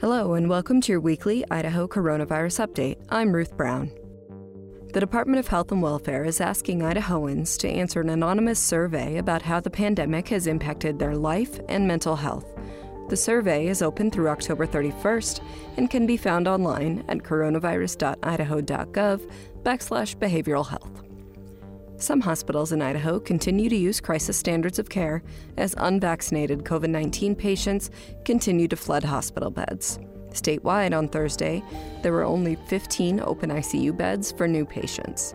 Hello, and welcome to your weekly Idaho Coronavirus Update. I'm Ruth Brown. The Department of Health and Welfare is asking Idahoans to answer an anonymous survey about how the pandemic has impacted their life and mental health. The survey is open through October 31st and can be found online at coronavirus.idaho.gov backslash behavioral health. Some hospitals in Idaho continue to use crisis standards of care as unvaccinated COVID 19 patients continue to flood hospital beds. Statewide on Thursday, there were only 15 open ICU beds for new patients.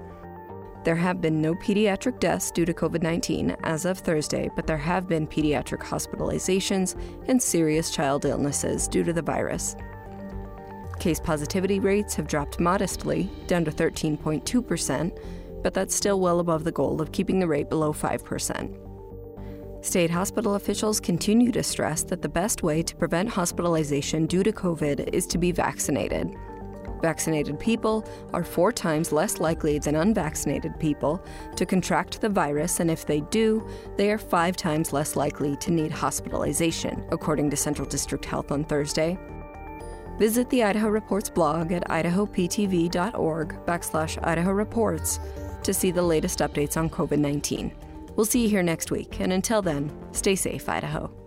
There have been no pediatric deaths due to COVID 19 as of Thursday, but there have been pediatric hospitalizations and serious child illnesses due to the virus. Case positivity rates have dropped modestly, down to 13.2%, but that's still well above the goal of keeping the rate below 5%. State hospital officials continue to stress that the best way to prevent hospitalization due to COVID is to be vaccinated. Vaccinated people are four times less likely than unvaccinated people to contract the virus, and if they do, they are five times less likely to need hospitalization, according to Central District Health on Thursday. Visit the Idaho Reports blog at idahoptv.org backslash Idaho Reports to see the latest updates on COVID 19. We'll see you here next week, and until then, stay safe, Idaho.